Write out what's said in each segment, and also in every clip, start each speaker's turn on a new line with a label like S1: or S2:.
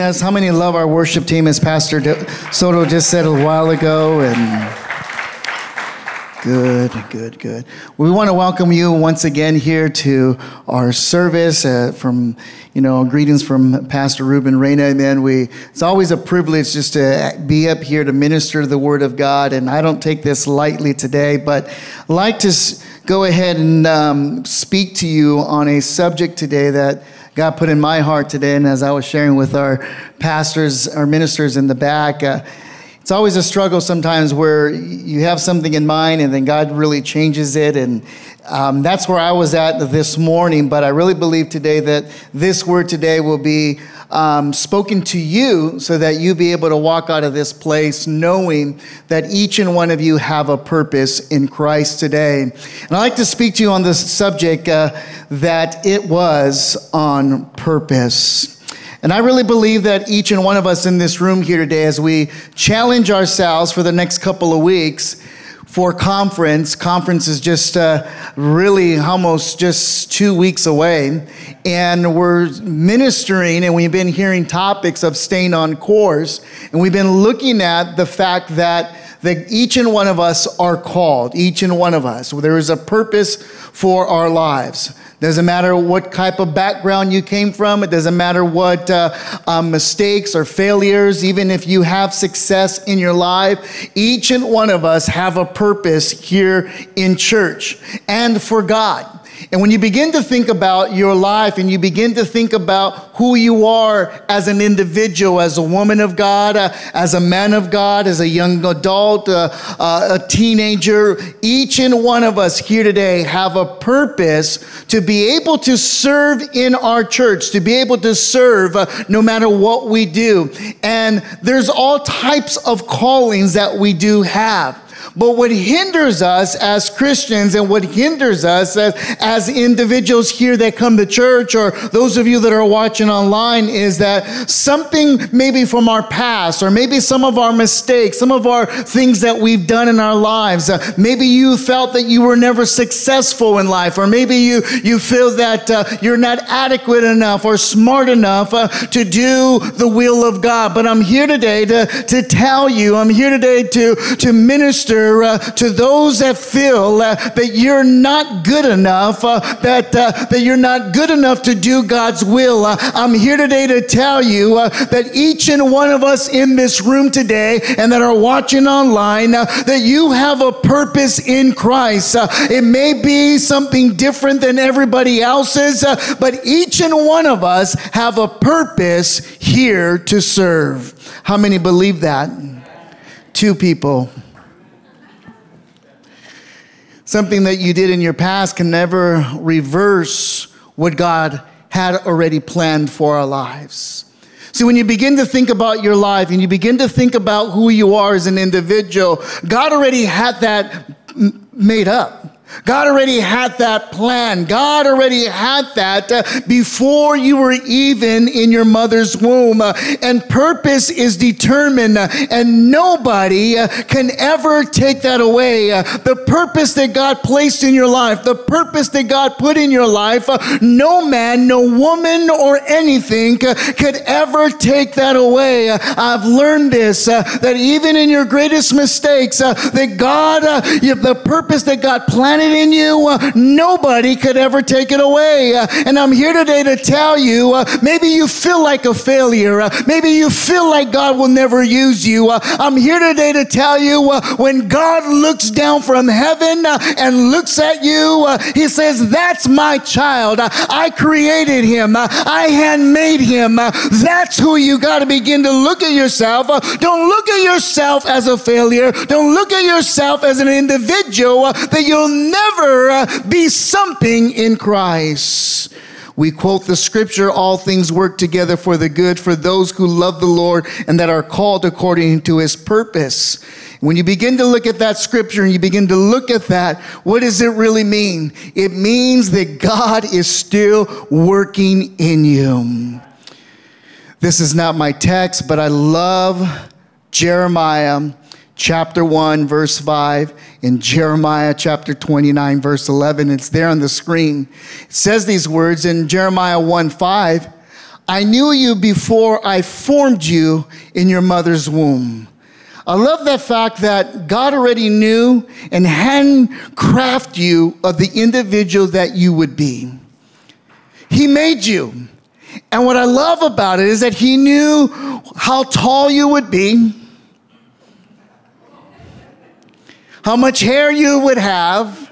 S1: Us. How many love our worship team, as Pastor Soto just said a while ago? And good, good, good. We want to welcome you once again here to our service. Uh, from you know, greetings from Pastor Ruben Reyna. Man, we it's always a privilege just to be up here to minister the Word of God, and I don't take this lightly today, but I'd like to go ahead and um, speak to you on a subject today that God put in my heart today, and as I was sharing with our pastors, our ministers in the back, uh, it's always a struggle sometimes where you have something in mind and then God really changes it. And um, that's where I was at this morning. But I really believe today that this word today will be um, spoken to you so that you be able to walk out of this place knowing that each and one of you have a purpose in Christ today. And I'd like to speak to you on this subject uh, that it was on purpose. And I really believe that each and one of us in this room here today, as we challenge ourselves for the next couple of weeks, for conference. Conference is just uh, really almost just two weeks away. And we're ministering, and we've been hearing topics of staying on course. And we've been looking at the fact that that each and one of us are called, each and one of us. There is a purpose for our lives. Doesn't matter what type of background you came from. It doesn't matter what uh, um, mistakes or failures, even if you have success in your life. Each and one of us have a purpose here in church and for God. And when you begin to think about your life and you begin to think about who you are as an individual, as a woman of God, uh, as a man of God, as a young adult, uh, uh, a teenager, each and one of us here today have a purpose to be able to serve in our church, to be able to serve uh, no matter what we do. And there's all types of callings that we do have. But what hinders us as Christians and what hinders us as, as individuals here that come to church or those of you that are watching online is that something maybe from our past or maybe some of our mistakes, some of our things that we've done in our lives. Uh, maybe you felt that you were never successful in life or maybe you, you feel that uh, you're not adequate enough or smart enough uh, to do the will of God. But I'm here today to, to tell you, I'm here today to, to minister uh, to those that feel uh, that you're not good enough, uh, that, uh, that you're not good enough to do God's will. Uh, I'm here today to tell you uh, that each and one of us in this room today and that are watching online, that you have a purpose in Christ. it may be something different than everybody else's, but each and one of us have a purpose here to serve. How many believe that? Two people. Something that you did in your past can never reverse what God had already planned for our lives. See, when you begin to think about your life and you begin to think about who you are as an individual, God already had that made up. God already had that plan. God already had that uh, before you were even in your mother's womb. Uh, and purpose is determined, uh, and nobody uh, can ever take that away. Uh, the purpose that God placed in your life, the purpose that God put in your life, uh, no man, no woman, or anything could ever take that away. I've learned this that even in your greatest mistakes, that God, the purpose that God planted in you, uh, nobody could ever take it away. Uh, and I'm here today to tell you uh, maybe you feel like a failure. Uh, maybe you feel like God will never use you. Uh, I'm here today to tell you uh, when God looks down from heaven and looks at you, He says, That's my child. I created him, I handmade him. That's who you got to begin to look at yourself. Don't look at yourself as a failure. Don't look at yourself as an individual that you'll never be something in Christ. We quote the scripture, all things work together for the good for those who love the Lord and that are called according to his purpose. When you begin to look at that scripture and you begin to look at that, what does it really mean? It means that God is still working in you. This is not my text, but I love Jeremiah chapter 1, verse 5, in Jeremiah chapter 29, verse 11. It's there on the screen. It says these words in Jeremiah 1 5 I knew you before I formed you in your mother's womb. I love that fact that God already knew and handcrafted you of the individual that you would be. He made you. And what I love about it is that He knew how tall you would be, how much hair you would have,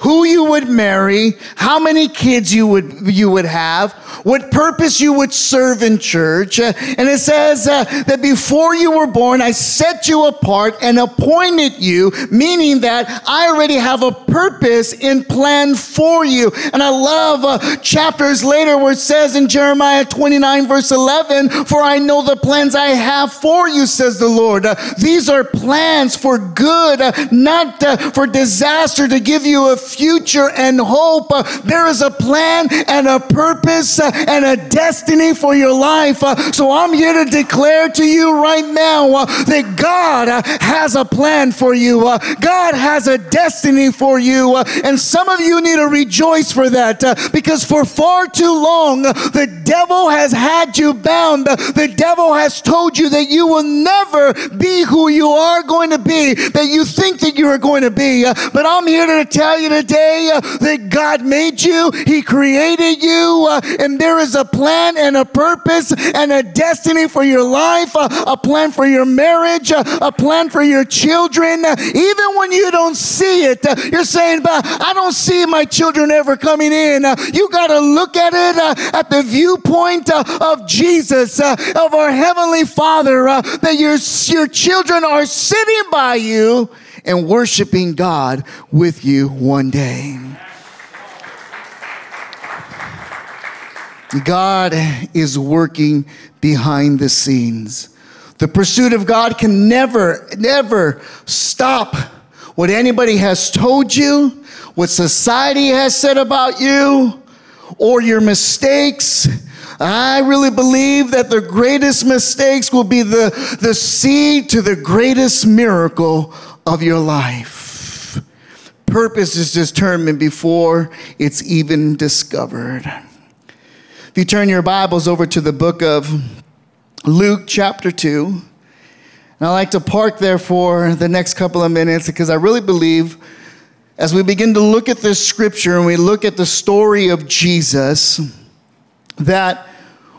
S1: who you would marry, how many kids you would, you would have, what purpose you would serve in church. Uh, and it says uh, that before you were born, I set you apart and appointed you, meaning that I already have a purpose in plan for you. And I love uh, chapters later where it says in Jeremiah 29, verse 11, For I know the plans I have for you, says the Lord. Uh, these are plans for good, uh, not for disaster, to give you a future and hope. There is a plan and a purpose and a destiny for your life. So I'm here to declare to you right now that God has a plan for you. God has a destiny for you. And some of you need to rejoice for that because for far too long, the devil has had you bound. The devil has told you that you will never be who you are going to be, that you think that you are going to be. But I'm here to tell you uh, that God made you, He created you, uh, and there is a plan and a purpose and a destiny for your life, uh, a plan for your marriage, uh, a plan for your children. Even when you don't see it, uh, you're saying, but I don't see my children ever coming in. Uh, you got to look at it at the viewpoint of Jesus, of our Heavenly Father, that your, your children are sitting by you and worshiping God with you one day. God is working behind the scenes. The pursuit of God can never, never stop what anybody has told you, what society has said about you, or your mistakes. I really believe that the greatest mistakes will be the, the seed to the greatest miracle of your life. Purpose is determined before it's even discovered. If you turn your Bibles over to the book of Luke, chapter 2, and I like to park there for the next couple of minutes because I really believe as we begin to look at this scripture and we look at the story of Jesus, that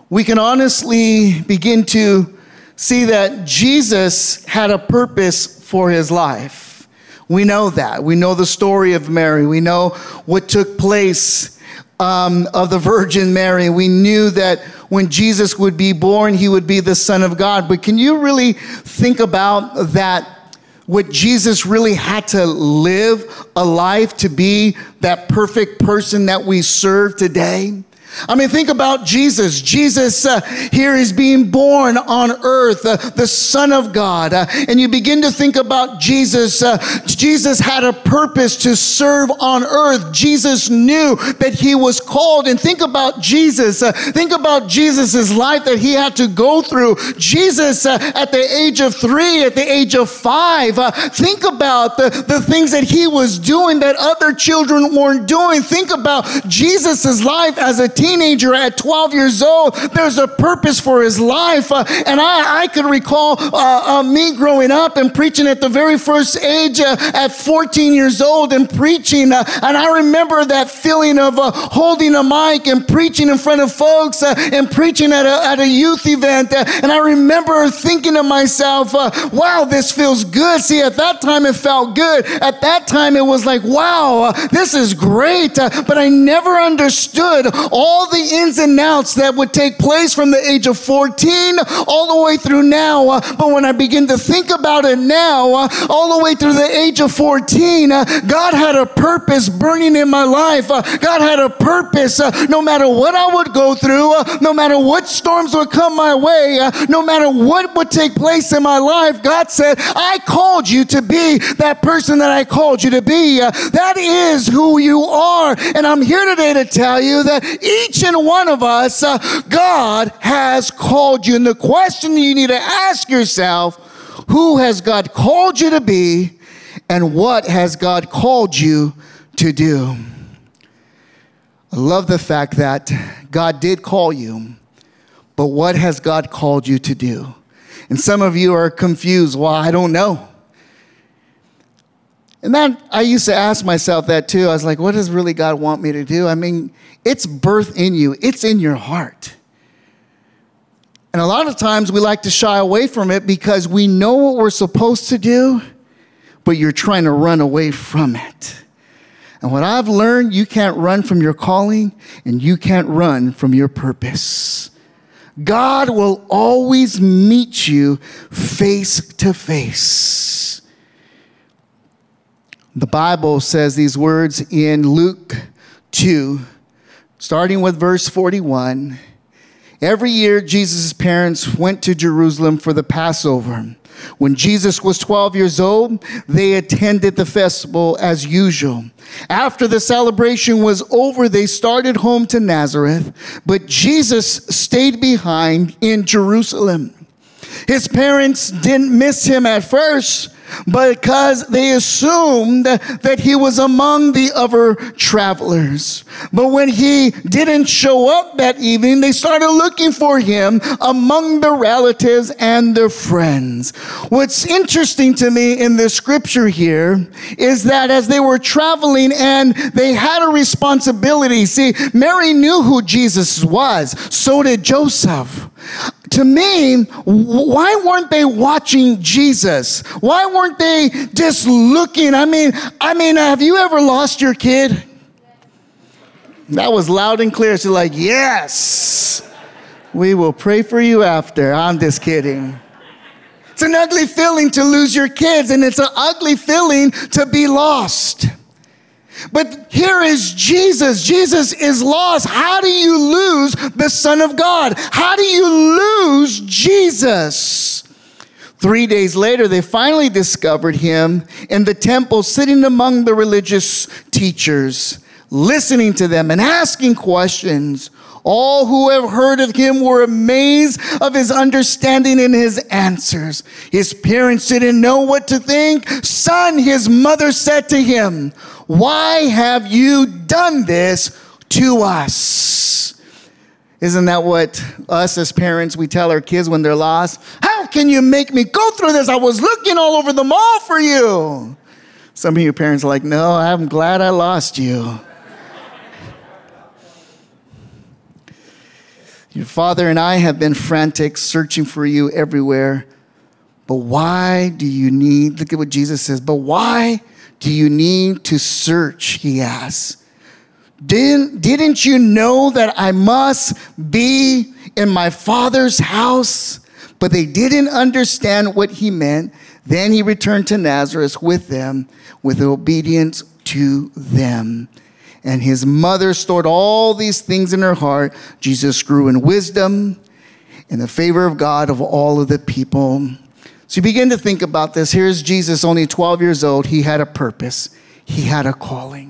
S1: we can honestly begin to see that Jesus had a purpose for his life. We know that. We know the story of Mary. We know what took place um, of the Virgin Mary. We knew that when Jesus would be born, he would be the Son of God. But can you really think about that? What Jesus really had to live a life to be that perfect person that we serve today? I mean, think about Jesus. Jesus uh, here is being born on earth, uh, the Son of God. Uh, and you begin to think about Jesus. Uh, Jesus had a purpose to serve on earth. Jesus knew that he was called. And think about Jesus. Uh, think about Jesus' life that he had to go through. Jesus uh, at the age of three, at the age of five. think about the, the things that he was doing that other children weren't doing. Think about Jesus' life as a teenager at 12 years old. There's a purpose for his life. Uh, and I, I could recall uh, uh, me growing up and preaching at the very first age uh, at 14 years old and preaching. Uh, and I remember that feeling of uh, holding a mic and preaching in front of folks and preaching at a, at a youth event. and I remember thinking to myself, wow, this feels good. See, at that time it felt good. At that time it was like, wow, this is great. but I never understood all all the ins and outs that would take place from the age of 14 all the way through now. Uh, but when I begin to think about it now, uh, all the way through the age of 14, uh, God had a purpose burning in my life. God had a purpose no matter what I would go through, no matter what storms would come my way, no matter what would take place in my life. God said, I called you to be that person that I called you to be. that is who you are. And I'm here today to tell you that each and one of us, uh, God has called you. And the question you need to ask yourself, who has God called you to be? And what has God called you to do? I love the fact that God did call you, but what has God called you to do? And some of you are confused. Well, I don't know. And that I used to ask myself that too. I was like, what does really God want me to do? I mean, it's birth in you, it's in your heart. And a lot of times we like to shy away from it because we know what we're supposed to do, but you're trying to run away from it. And what I've learned, you can't run from your calling and you can't run from your purpose. God will always meet you face to face. The Bible says these words in Luke 2, starting with verse 41. Every year, Jesus' parents went to Jerusalem for the Passover. When Jesus was 12 years old, they attended the festival as usual. After the celebration was over, they started home to Nazareth, but Jesus stayed behind in Jerusalem. His parents didn't miss him at first because they assumed that he was among the other travelers. But when he didn't show up that evening, they started looking for him among the relatives and their friends. What's interesting to me in this scripture here is that as they were traveling and they had a responsibility, see, Mary knew who Jesus was, so did Joseph to me, why weren't they watching Jesus? Why weren't they just looking? I mean, I mean, uh, have you ever lost your kid? That was loud and clear. She's like, yes, we will pray for you after. I'm just kidding. It's an ugly feeling to lose your kids, and it's an ugly feeling to be lost. But here is Jesus. Jesus is lost. How do you lose the Son of God? How do you lose Jesus? Three days later, they finally discovered him in the temple, sitting among the religious teachers, listening to them and asking questions. All who have heard of him were amazed of his understanding and his answers. His parents didn't know what to think. Son, his mother said to him, Why have you done this to us? Isn't that what us as parents we tell our kids when they're lost? How can you make me go through this? I was looking all over the mall for you. Some of you parents are like, No, I'm glad I lost you. Your father and I have been frantic, searching for you everywhere. But why do you need, look at what Jesus says, but why do you need to search? He asks. Didn't, didn't you know that I must be in my father's house? But they didn't understand what he meant. Then he returned to Nazareth with them, with obedience to them and his mother stored all these things in her heart. Jesus grew in wisdom, in the favor of God of all of the people. So you begin to think about this. Here's Jesus, only 12 years old. He had a purpose, he had a calling.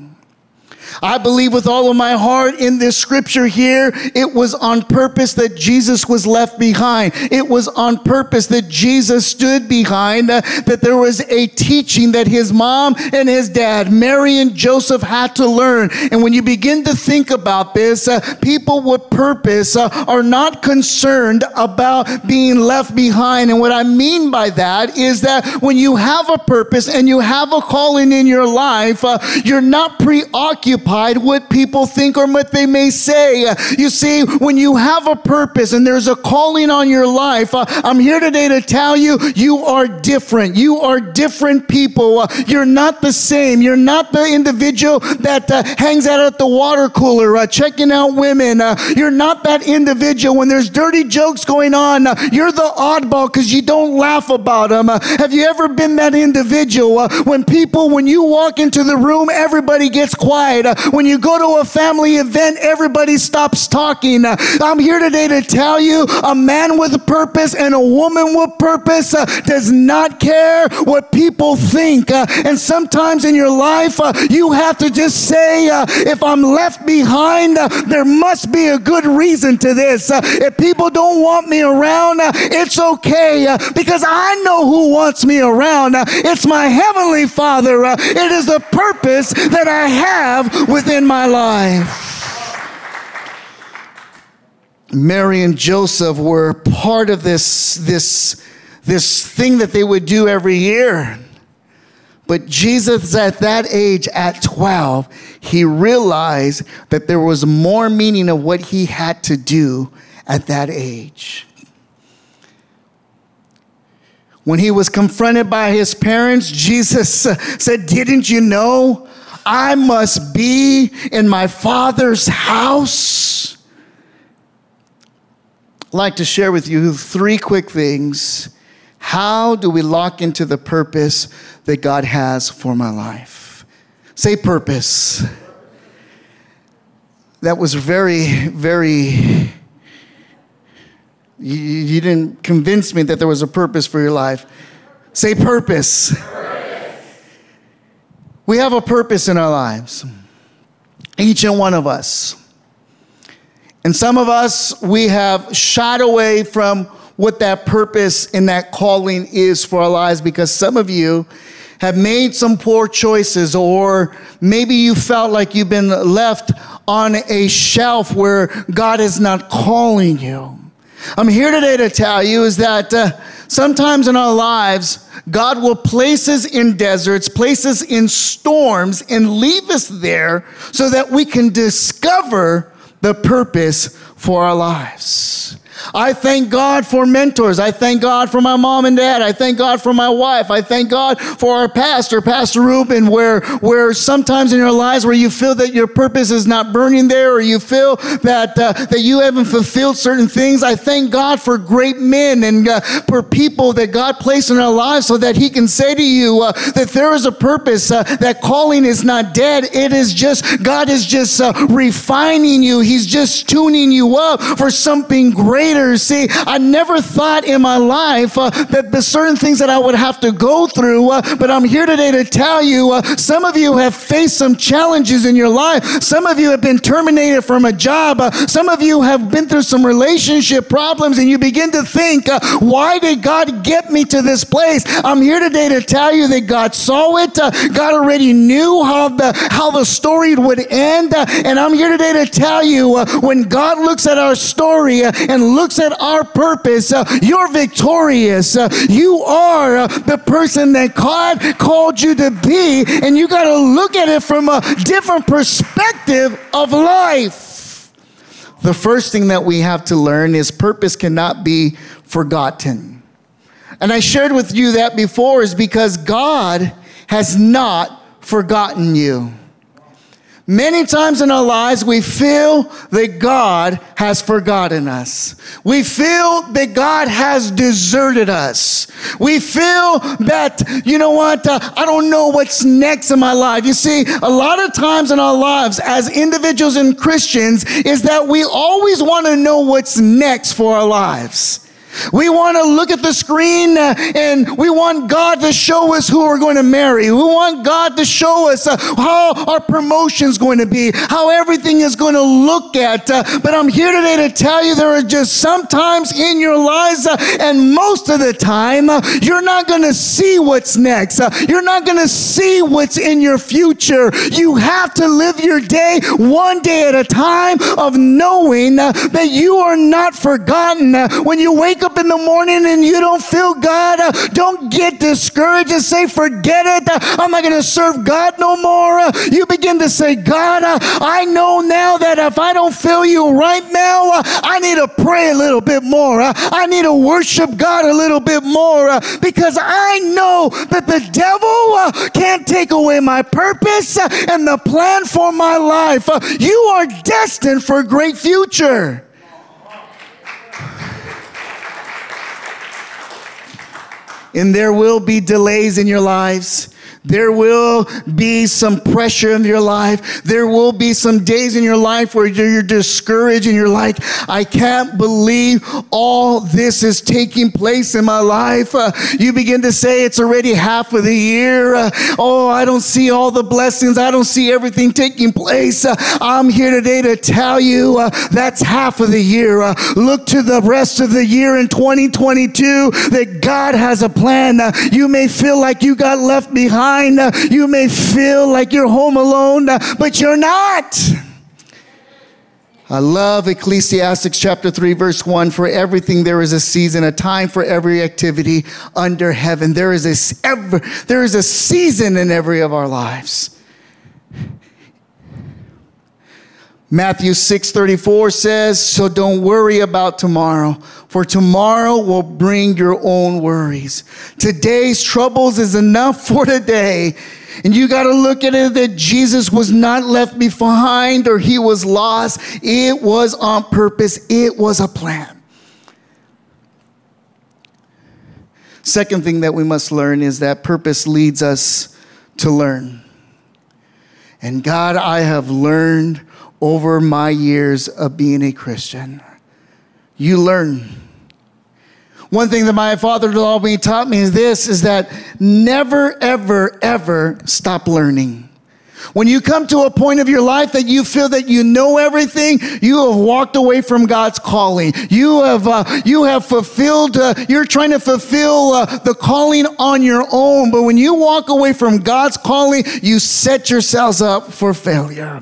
S1: I believe with all of my heart in this scripture here, it was on purpose that Jesus was left behind. It was on purpose that Jesus stood behind, uh, that there was a teaching that his mom and his dad, Mary and Joseph, had to learn. And when you begin to think about this, uh, people with purpose uh, are not concerned about being left behind. And what I mean by that is that when you have a purpose and you have a calling in your life, uh, you're not preoccupied preoccupied what people think or what they may say. You see, when you have a purpose and there's a calling on your life, uh, I'm here today to tell you, you are different. You are different people. Uh, you're not the same. You're not the individual that uh, hangs out at the water cooler checking out women. You're not that individual when there's dirty jokes going on. You're the oddball because you don't laugh about them. have you ever been that individual when people, when you walk into the room, everybody gets quiet. When you go to a family event, everybody stops talking. I'm here today to tell you a man with purpose and a woman with purpose does not care what people think. and sometimes in your life, you have to just say, if I'm left behind, uh, there must be a good reason to this. Uh, if people don't want me around, uh, it's okay uh, because I know who wants me around. Uh, it's my Heavenly Father. Uh, it is the purpose that I have within my life. Mary and Joseph were part of this, this, this thing that they would do every year. But Jesus, at that age, at 12, he realized that there was more meaning of what he had to do at that age. When he was confronted by his parents, Jesus said, Didn't you know I must be in my father's house? I'd like to share with you three quick things. How do we lock into the purpose that God has for my life. Say purpose. That was very, very, you, didn't convince me that there was a purpose for your life. Say purpose. We have a purpose in our lives, each and one of us. And some of us, we have shot away from what that purpose and that calling is for our lives because some of you have made some poor choices, or maybe you felt like you've been left on a shelf where God is not calling you. I'm here today to tell you is that uh, sometimes in our lives, God will place us in deserts, place us in storms, and leave us there so that we can discover the purpose for our lives. I thank God for mentors. I thank God for my mom and dad. I thank God for my wife. I thank God for our pastor, Pastor Ruben, where, where sometimes in your lives where you feel that your purpose is not burning there or you feel that, uh, that you haven't fulfilled certain things. I thank God for great men and uh, for people that God placed in our lives so that he can say to you uh, that there is a purpose. Uh, that calling is not dead. It is just, God is just uh, refining you. He's just tuning you up for something great See, I never thought in my life uh, that the certain things that I would have to go through, uh, but I'm here today to tell you uh, some of you have faced some challenges in your life. Some of you have been terminated from a job. Uh, some of you have been through some relationship problems, and you begin to think, uh, why did God get me to this place? I'm here today to tell you that God saw it. Uh, God already knew how the how the story would end, and I'm here today to tell you when God looks at our story and looks at our purpose, uh, you're victorious. Uh, you are uh, the person that God called you to be, and you got to look at it from a different perspective of life. The first thing that we have to learn is purpose cannot be forgotten. And I shared with you that before is because God has not forgotten you. Many times in our lives, we feel that God has forgotten us. We feel that God has deserted us. We feel that, you know what, uh, I don't know what's next in my life. You see, a lot of times in our lives as individuals and Christians is that we always want to know what's next for our lives. We want to look at the screen uh, and we want God to show us who we're going to marry. We want God to show us uh, how our promotion's going to be, how everything is going to look at. Uh, but I'm here today to tell you there are just sometimes in your lives, and most of the time, you're not going to see what's next. You're not going to see what's in your future. You have to live your day one day at a time of knowing that you are not forgotten. when you wake wake up in the morning and you don't feel God, uh, don't get discouraged and say, forget it. Uh, I'm not going to serve God no more. Uh, you begin to say, God, uh, I know now that if I don't feel you right now, uh, I need to pray a little bit more. Uh, I need to worship God a little bit more because I know that the devil can't take away my purpose and the plan for my life. You are destined for a great future. And there will be delays in your lives. There will be some pressure in your life. There will be some days in your life where you're discouraged and you're like, I can't believe all this is taking place in my life. Uh, you begin to say, It's already half of the year. Uh, oh, I don't see all the blessings. I don't see everything taking place. Uh, I'm here today to tell you uh, that's half of the year. Uh, look to the rest of the year in 2022 that God has a plan. Uh, you may feel like you got left behind. You may feel like you're home alone, but you're not. I love Ecclesiastes chapter 3, verse 1. For everything there is a season, a time for every activity under heaven. There is a, ever, there is a season in every of our lives. Matthew 6:34 says, "So don't worry about tomorrow, for tomorrow will bring your own worries. Today's troubles is enough for today." And you got to look at it that Jesus was not left behind or he was lost. It was on purpose. It was a plan. Second thing that we must learn is that purpose leads us to learn. And God, I have learned over my years of being a Christian. You learn. One thing that my father-in-law taught me is this is that never ever ever stop learning. When you come to a point of your life that you feel that you know everything, you have walked away from God's calling. You have uh, you have fulfilled. Uh, you're trying to fulfill uh, the calling on your own. But when you walk away from God's calling, you set yourselves up for failure.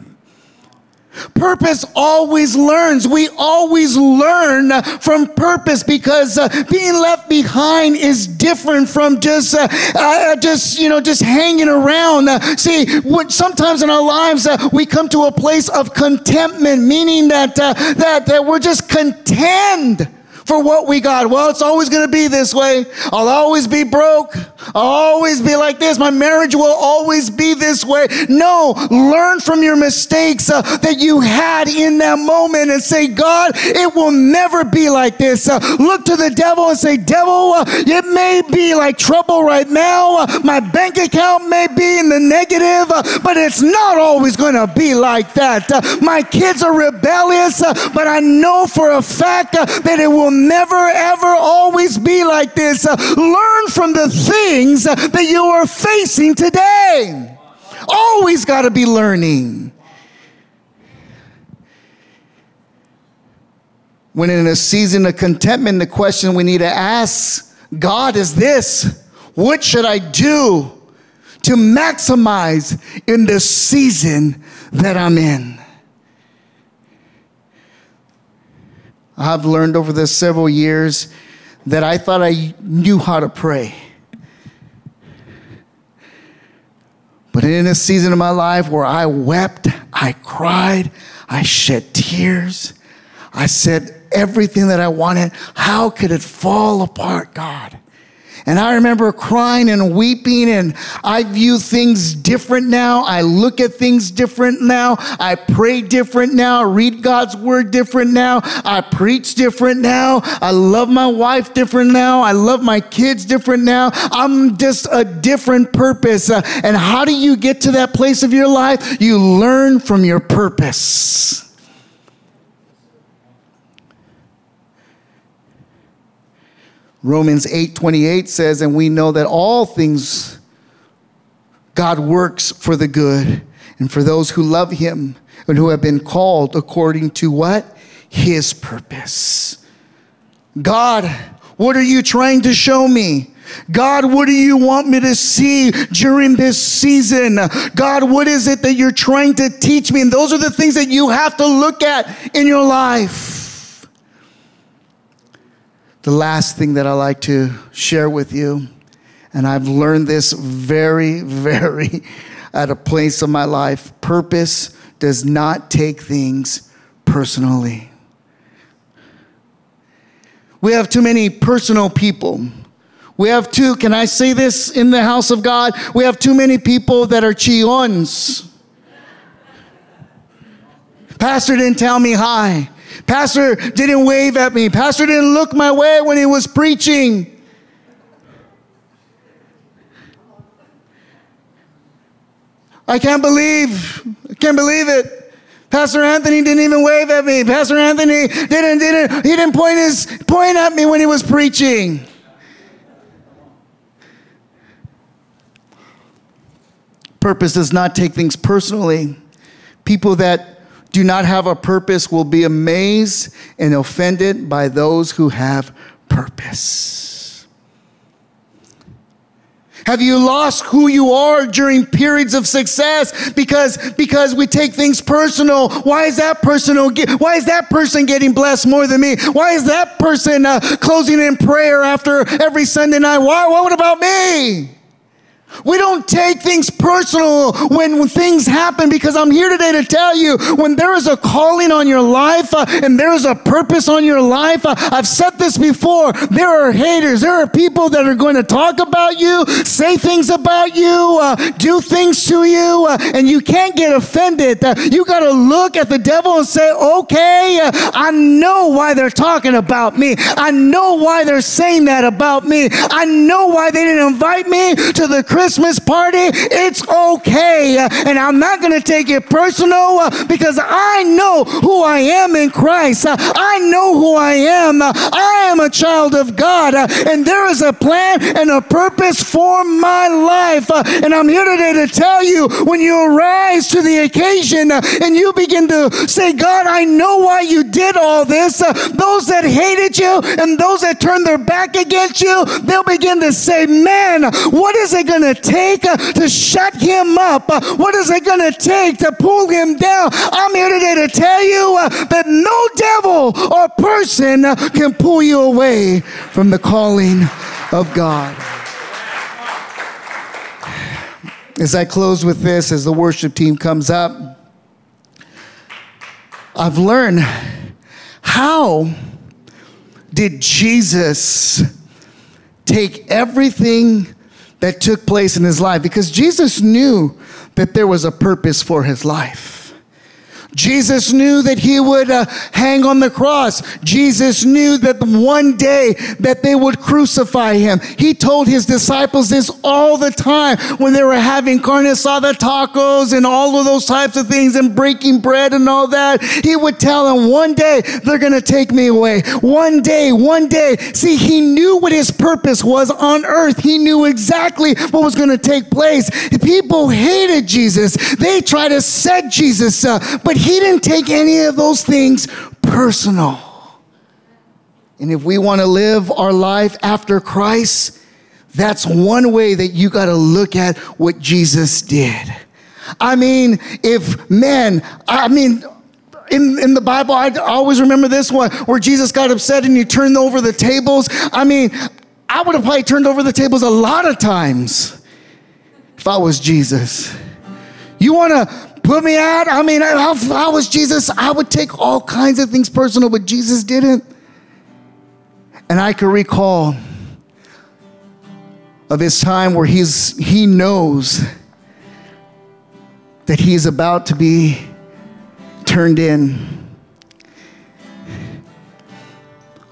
S1: Purpose always learns. We always learn from purpose because uh, being left behind is different from just, uh, uh, just you know, just hanging around. Uh, see, sometimes in our lives uh, we come to a place of contentment, meaning that uh, that that we're just content for what we got. Well, it's always going to be this way. I'll always be broke. I'll always be like this. My marriage will always be this way. No, learn from your mistakes uh, that you had in that moment and say, God, it will never be like this. Uh, look to the devil and say, Devil, uh, it may be like trouble right now. Uh, my bank account may be in the negative, uh, but it's not always going to be like that. Uh, my kids are rebellious, but I know for a fact that it will never, ever, always be like this. Learn from the things that you are facing today. Always got to be learning. When in a season of contentment, the question we need to ask God is this What should I do to maximize in this season that I'm in? I've learned over the several years that I thought I knew how to pray. But in a season of my life where I wept, I cried, I shed tears, I said everything that I wanted, how could it fall apart, God? And I remember crying and weeping, and I view things different now. I look at things different now. I pray different now. Read God's word different now. I preach different now. I love my wife different now. I love my kids different now. I'm just a different purpose. Uh, and how do you get to that place of your life? You learn from your purpose. Romans 8:28 says, and we know that all things God works for the good and for those who love him and who have been called according to what? His purpose. God, what are you trying to show me? God, what do you want me to see during this season? God, what is it that you're trying to teach me? And those are the things that you have to look at in your life. The last thing that I like to share with you, and I've learned this very, very at a place of my life purpose does not take things personally. We have too many personal people. We have too, can I say this in the house of God? We have too many people that are chillons. Pastor didn't tell me hi. Pastor didn't wave at me. Pastor didn't look my way when he was preaching. I can't believe, I can't believe it. Pastor Anthony didn't even wave at me. Pastor Anthony didn't, didn't, he didn't point his, point at me when he was preaching. Purpose does not take things personally. People that do not have a purpose will be amazed and offended by those who have purpose. Have you lost who you are during periods of success because because we take things personal? Why is that personal? Why is that person getting blessed more than me? Why is that person uh, closing in prayer after every Sunday night? Why? What about me? We don't take things personal when, things happen because I'm here today to tell you when there is a calling on your life uh, and there is a purpose on your life. Uh, I've said this before. There are haters. There are people that are going to talk about you, say things about you, uh, do things to you, uh, and you can't get offended. Uh, you got to look at the devil and say, okay, uh, I know why they're talking about me. I know why they're saying that about me. I know why they didn't invite me to the Christmas party, it's okay. And I'm not going to take it personal because I know who I am in Christ. I know who I am. I am a child of God. And there is a plan and a purpose for my life. And I'm here today to tell you when you arise to the occasion and you begin to say, God, I know why you did all this. Those that hated you and those that turned their back against you, they'll begin to say, Man, what is it going to to take uh, to shut him up? Uh, what is it going to take to pull him down? I'm here today to tell you uh, that no devil or person can pull you away from the calling of God. As I close with this, as the worship team comes up, I've learned how did Jesus take everything that took place in his life because Jesus knew that there was a purpose for his life. Jesus knew that he would uh, hang on the cross. Jesus knew that one day that they would crucify him. He told his disciples this all the time when they were having carne asada tacos and all of those types of things and breaking bread and all that. He would tell them one day they're going to take me away. One day, one day. See, he knew what his purpose was on earth. He knew exactly what was going to take place. People hated Jesus. They tried to set Jesus up, but he didn't take any of those things personal. And if we want to live our life after Christ, that's one way that you got to look at what Jesus did. I mean, if men, I mean, in, in the Bible, I always remember this one where Jesus got upset and he turned over the tables. I mean, I would have probably turned over the tables a lot of times if I was Jesus. You want to put me out. I mean, how, was Jesus? I would take all kinds of things personal, but Jesus didn't. And I could recall of his time where he's he knows that he's about to be turned in.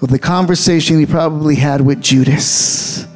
S1: Of the conversation he probably had with Judas.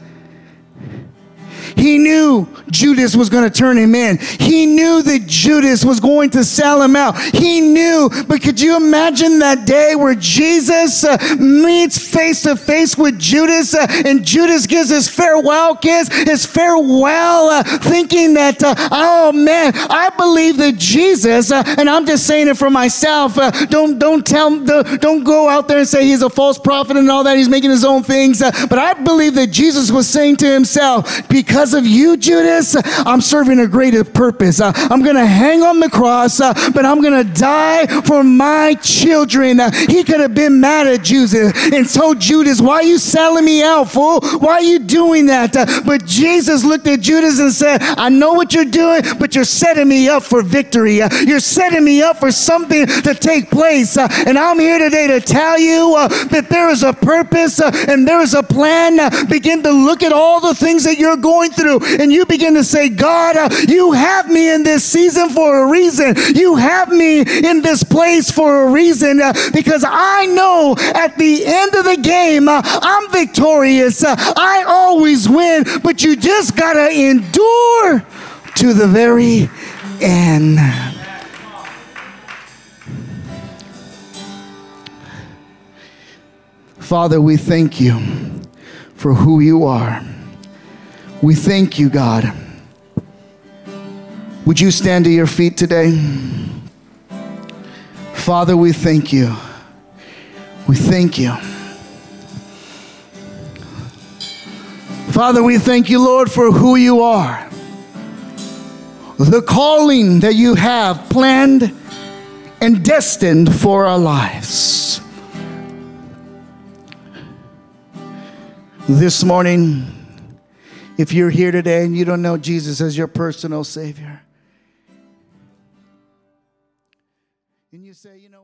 S1: He knew Judas was going to turn him in. He knew that Judas was going to sell him out. He knew, but could you imagine that day where Jesus uh, meets face to face with Judas uh, and Judas gives his farewell kiss, his farewell, uh, thinking that, uh, oh man, I believe that Jesus, uh, and I'm just saying it for myself, uh, don't, don't tell, don't go out there and say he's a false prophet and all that. He's making his own things. but I believe that Jesus was saying to himself, because because of you, Judas, I'm serving a greater purpose. Uh, I'm going to hang on the cross, uh, but I'm going to die for my children. Uh, he could have been mad at Judas and told Judas, Why are you selling me out, fool? Why are you doing that? But Jesus looked at Judas and said, I know what you're doing, but you're setting me up for victory. You're setting me up for something to take place. And I'm here today to tell you that there is a purpose and there is a plan. begin to look at all the things that you're going through and you begin to say, God, you have me in this season for a reason. You have me in this place for a reason uh, because I know at the end of the game, uh, I'm victorious. Uh, I always win, but you just got to endure to the very end. Father, we thank you for who you are. We thank you, God would you stand to your feet today? Father, we thank you. We thank you. Father, we thank you, Lord, for who you are. The calling that you have planned and destined for our lives. This morning, if you're here today and you don't know Jesus as your personal Savior, and you say, you know?